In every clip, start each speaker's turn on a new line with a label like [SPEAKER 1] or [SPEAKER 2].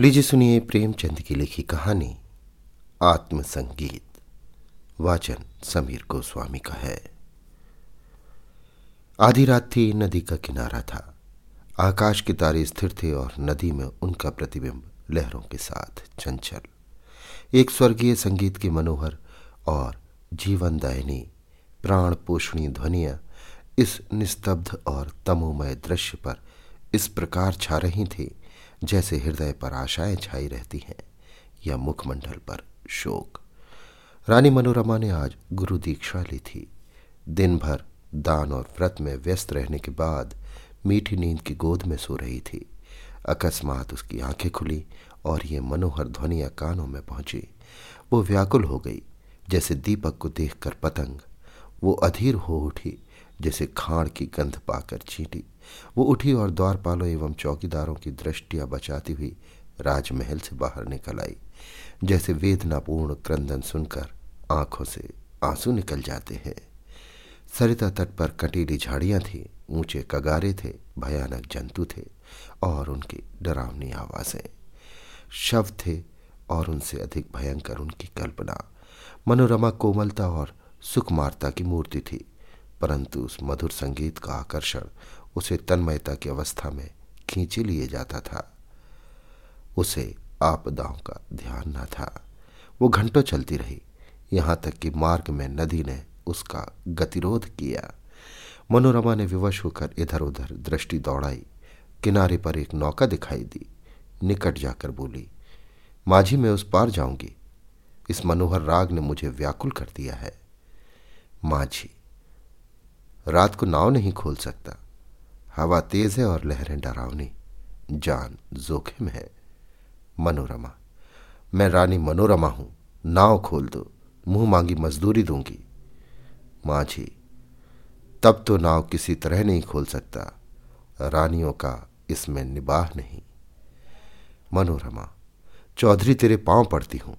[SPEAKER 1] लीजिए सुनिए प्रेमचंद की लिखी कहानी, आत्मसंगीत। वाचन समीर गोस्वामी का है। आधी रात थी, नदी का किनारा था। आकाश के तारे स्थिर थे और नदी में उनका प्रतिबिंब लहरों के साथ चंचल। एक स्वर्गीय संगीत की मनोहर और जीवनदायिनी प्राण पोषणी ध्वनिया इस निस्तब्ध और तमोमय दृश्य पर इस प्रकार छा रही थी जैसे हृदय पर आशाएँ छाई रहती हैं या मुखमंडल पर शोक। रानी मनोरमा ने आज गुरु दीक्षा ली थी। दिन भर दान और व्रत में व्यस्त रहने के बाद मीठी नींद की गोद में सो रही थी। अकस्मात उसकी आँखें खुली और ये मनोहर ध्वनिया कानों में पहुँची। वो व्याकुल हो गई, जैसे दीपक को देखकर पतंग। वो अधीर हो उठी, जैसे खाड़ की गंध पाकर चींटी। वो उठी और द्वारपालों एवं चौकीदारों की दृष्टियाँ बचाती हुई राजमहल से बाहर निकल आई, जैसे वेदनापूर्ण क्रंदन सुनकर आँखों से आँसू निकल जाते हैं। सरिता तट पर कटीली झाड़ियाँ थी, ऊँचे कगारे थे, भयानक जंतु थे और उनकी डरावनी आवाज़ें। शव थे और उनसे अधिक भयंकर उनकी कल्पना, मनोरमा कोमलता और सुकुमारता की मूर्ति थी। परंतु उस मधुर संगीत का आकर्षण उसे तन्मयता की अवस्था में खींचे लिए जाता था। उसे आपदाओं का ध्यान न था। वो घंटों चलती रही, यहाँ तक कि मार्ग में नदी ने उसका गतिरोध किया। मनोरमा ने विवश होकर इधर उधर दृष्टि दौड़ाई। किनारे पर एक नौका दिखाई दी। निकट जाकर बोली, माझी, मैं उस पार जाऊँगी। इस मनोहर राग ने मुझे व्याकुल कर दिया है। माझी रात को नाव नहीं खोल सकता। हवा तेज है और लहरें डरावनी। जान जोखिम है। मनोरमा। मैं रानी मनोरमा हूँ। नाव खोल दो। मुँह मांगी मजदूरी दूँगी। माझी। तब तो नाव किसी तरह नहीं खोल सकता। रानियों का इसमें निबाह नहीं। मनोरमा। चौधरी, तेरे पाँव पड़ती हूँ।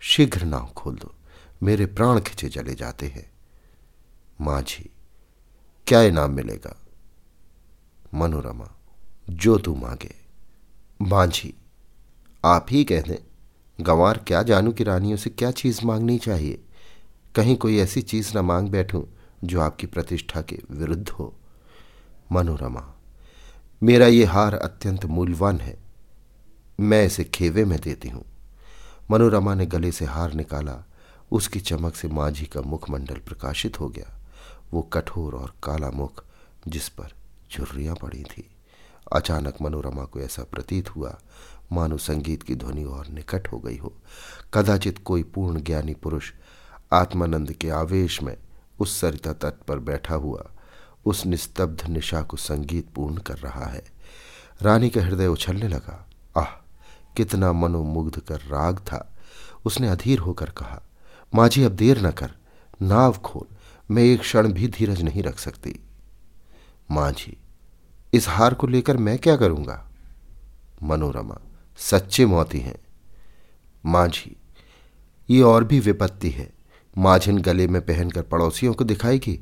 [SPEAKER 1] शीघ्र नाव खोल दो। मेरे प्राण खिंचे चले जाते हैं। माझी। क्या इनाम मिलेगा? मनोरमा, जो तू मांगे। बांझी आप ही कह दें, गंवार क्या जानू कि रानियों से क्या चीज़ मांगनी चाहिए? कहीं कोई ऐसी चीज़ न मांग बैठूं, जो आपकी प्रतिष्ठा के विरुद्ध हो। मनोरमा, मेरा ये हार अत्यंत मूल्यवान है। मैं इसे खेवे में देती हूँ। मनोरमा ने गले से हार निकाला। उसकी चमक से मांझी का मुखमंडल प्रकाशित हो गया। वो कठोर और काला मुख जिस पर झुर्रियाँ पड़ी थी। अचानक मनोरमा को ऐसा प्रतीत हुआ, मानो संगीत की ध्वनि और निकट हो गई हो। कदाचित कोई पूर्ण ज्ञानी पुरुष आत्मानंद के आवेश में उस सरिता तट पर बैठा हुआ, उस निस्तब्ध निशा को संगीत पूर्ण कर रहा है। रानी का हृदय उछलने लगा। आह, कितना मनोमुग्ध कर राग था। उसने अधीर होकर कहा माझी अब देर न कर। नाव खोल। मैं एक क्षण भी धीरज नहीं रख सकती। माझी इस हार को लेकर मैं क्या करूँगा? मनोरमा, सच्चे मोती हैं। माझी ये और भी विपत्ति है। माझिन गले में पहनकर पड़ोसियों को दिखाएगी,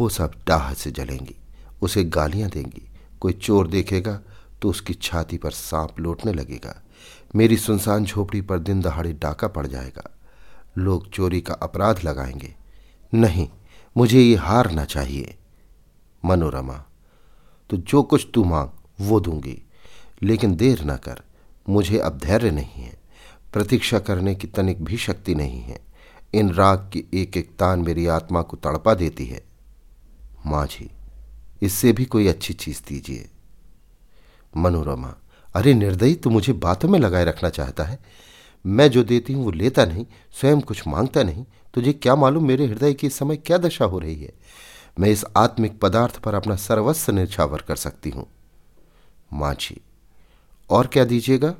[SPEAKER 1] वो सब डाह से जलेंगी, उसे गालियाँ देंगी। कोई चोर देखेगा तो उसकी छाती पर सांप लौटने लगेगा। मेरी सुनसान झोपड़ी पर दिन दहाड़े डाका पड़ जाएगा। लोग चोरी का अपराध लगाएँगे। नहीं मुझे ये हारना चाहिए। मनोरमा तो जो कुछ तू मांग, वो दूँगी। लेकिन देर ना कर, मुझे अब धैर्य नहीं है। प्रतीक्षा करने की तनिक भी शक्ति नहीं है। इन राग की एक एक तान मेरी आत्मा को तड़पा देती है। माझी इससे भी कोई अच्छी चीज़ दीजिए। मनोरमा, अरे निर्दयी, तू मुझे बातों में लगाए रखना चाहता है? मैं जो देती हूँ वो लेता नहीं, स्वयं कुछ माँगता नहीं। तुझे क्या मालूम मेरे हृदय की इस समय क्या दशा हो रही है? मैं इस आत्मिक पदार्थ पर अपना सर्वस्व निछावर कर सकती हूँ। माझी, और क्या दीजिएगा?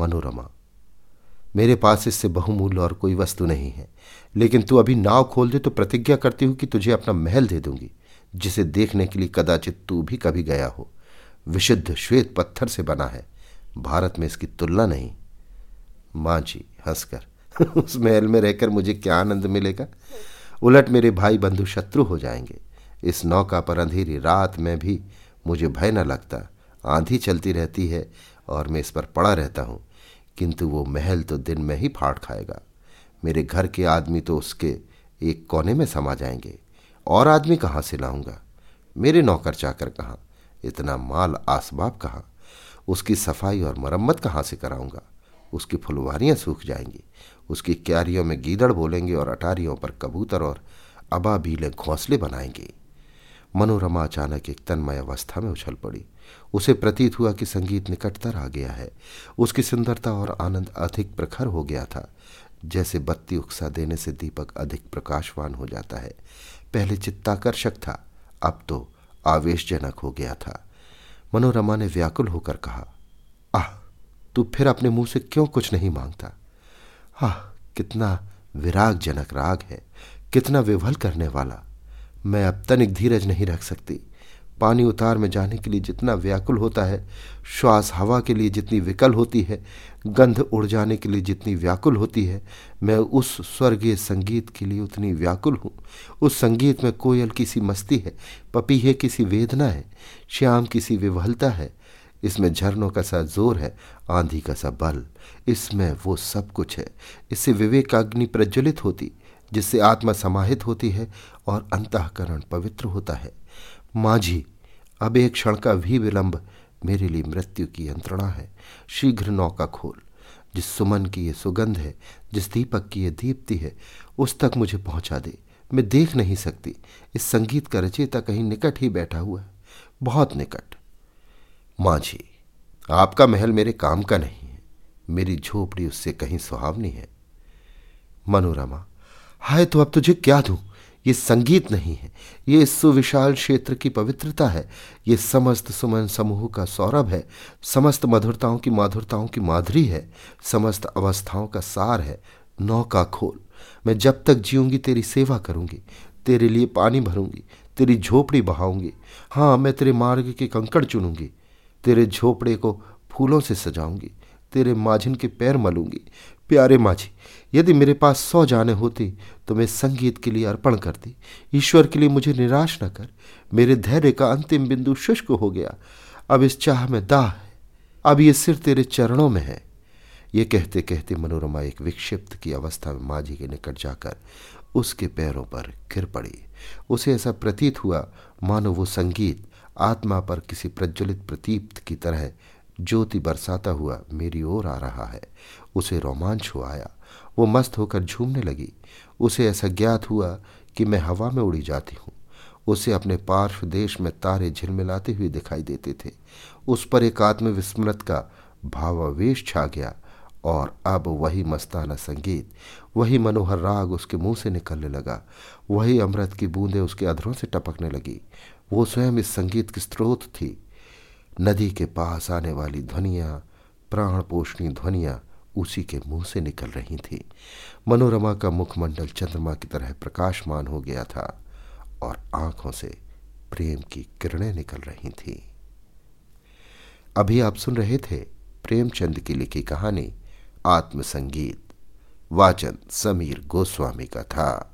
[SPEAKER 1] मनोरमा, मेरे पास इससे बहुमूल्य और कोई वस्तु नहीं है, लेकिन तू अभी नाव खोल दे तो प्रतिज्ञा करती हूँ कि तुझे अपना महल दे दूँगी, जिसे देखने के लिए कदाचित तू भी कभी गया हो। विशुद्ध श्वेत पत्थर से बना है। भारत में इसकी तुलना नहीं। माँ जी हंसकर। उस महल में रहकर मुझे क्या आनंद मिलेगा? उलट मेरे भाई बंधु शत्रु हो जाएँगे। इस नौका पर अंधेरी रात में भी मुझे भय न लगता। आंधी चलती रहती है और मैं इस पर पड़ा रहता हूँ। किंतु वो महल तो दिन में ही फाड़ खाएगा। मेरे घर के आदमी तो उसके एक कोने में समा जाएँगे। और आदमी कहाँ से लाऊँगा? मेरे नौकर चाकर कहाँ? इतना माल आसबाब कहाँ? उसकी सफ़ाई और मरम्मत कहाँ से कराऊँगा? उसकी फुलवारियाँ सूख जाएँगी। उसकी क्यारियों में गीदड़ बोलेंगे और अटारियों पर कबूतर और अबाबीले घोंसले बनाएँगे। मनोरमा अचानक एक तन्मय अवस्था में उछल पड़ी। उसे प्रतीत हुआ कि संगीत निकटतर आ गया है। उसकी सुंदरता और आनंद अधिक प्रखर हो गया था। जैसे बत्ती उकसा देने से दीपक अधिक प्रकाशवान हो जाता है। पहले चित्ताकर्षक था, अब तो आवेशजनक हो गया था। मनोरमा ने व्याकुल होकर कहा, आह तू फिर अपने मुँह से क्यों कुछ नहीं माँगता? आह, कितना विरागजनक राग है, कितना विवल करने वाला। मैं अब तनिक धीरज नहीं रख सकती। पानी उतार में जाने के लिए जितना व्याकुल होता है, श्वास हवा के लिए जितनी विकल होती है, गंध उड़ जाने के लिए जितनी व्याकुल होती है, मैं उस स्वर्गीय संगीत के लिए उतनी व्याकुल हूँ। उस संगीत में कोयल की सी मस्ती है, पपीहे की सी वेदना है, श्याम की सी विवलता है इसमें झरनों का सा ज़ोर है, आंधी का सा बल। इसमें वो सब कुछ है। इससे विवेकाग्नि प्रज्वलित होती, जिससे आत्मा समाहित होती है और अंतकरण पवित्र होता है। माझी, अब एक क्षण का भी विलंब मेरे लिए मृत्यु की यंत्रणा है। शीघ्र नौका खोल। जिस सुमन की ये सुगंध है, जिस दीपक की ये दीप्ति है, उस तक मुझे पहुँचा दे। मैं देख नहीं सकती। इस संगीत का रचेता कहीं निकट ही बैठा हुआ है। बहुत निकट। माझी, आपका महल मेरे काम का नहीं है। मेरी झोपड़ी उससे कहीं सुहावनी है। मनोरमा, हाय तो अब तुझे क्या दूँ? ये संगीत नहीं है। ये इस सुविशाल क्षेत्र की पवित्रता है। ये समस्त सुमन समूह का सौरभ है। समस्त मधुरताओं की माधुरताओं की माधुरी है। समस्त अवस्थाओं का सार है। नौका खोल। मैं जब तक जीऊँगी, तेरी सेवा करूँगी। तेरे लिए पानी भरूँगी। तेरी झोपड़ी बहाऊँगी। हाँ मैं तेरे मार्ग के कंकड़ चुनूँगी। तेरे झोपड़े को फूलों से सजाऊँगी, तेरे माझिन के पैर मलूँगी। प्यारे माझी यदि मेरे पास सौ जाने होती तो मैं संगीत के लिए अर्पण करती। ईश्वर के लिए मुझे निराश न कर। मेरे धैर्य का अंतिम बिंदु शुष्क हो गया। अब इस चाह में दाह है। अब ये सिर तेरे चरणों में है। ये कहते कहते मनोरमा एक विक्षिप्त की अवस्था में माझी के निकट जाकर उसके पैरों पर गिर पड़ी। उसे ऐसा प्रतीत हुआ, मानो वो संगीत आत्मा पर किसी प्रज्वलित प्रतीप्त की तरह ज्योति बरसाता हुआ मेरी ओर आ रहा है। उसे रोमांच हो आया। वो मस्त होकर झूमने लगी। उसे ऐसा ज्ञात हुआ कि मैं हवा में उड़ी जाती हूँ। उसे अपने पार्श्व देश में तारे झिलमिलाते हुए दिखाई देते थे। उस पर एक आत्मविस्मृत का भावावेश छा गया और अब वही मस्ताना संगीत, वही मनोहर राग उसके मुँह से निकलने लगा। वही अमृत की बूंदें उसके अधरों से टपकने लगी। वो स्वयं इस संगीत की स्रोत थी। नदी के पास आने वाली ध्वनियाँ प्राण पोषणी ध्वनियाँ उसी के मुँह से निकल रही थी। मनोरमा का मुखमंडल चंद्रमा की तरह प्रकाशमान हो गया था और आँखों से प्रेम की किरणें निकल रही थी। अभी आप सुन रहे थे प्रेमचंद की लिखी कहानी, आत्मसंगीत, वाचन समीर गोस्वामी का था।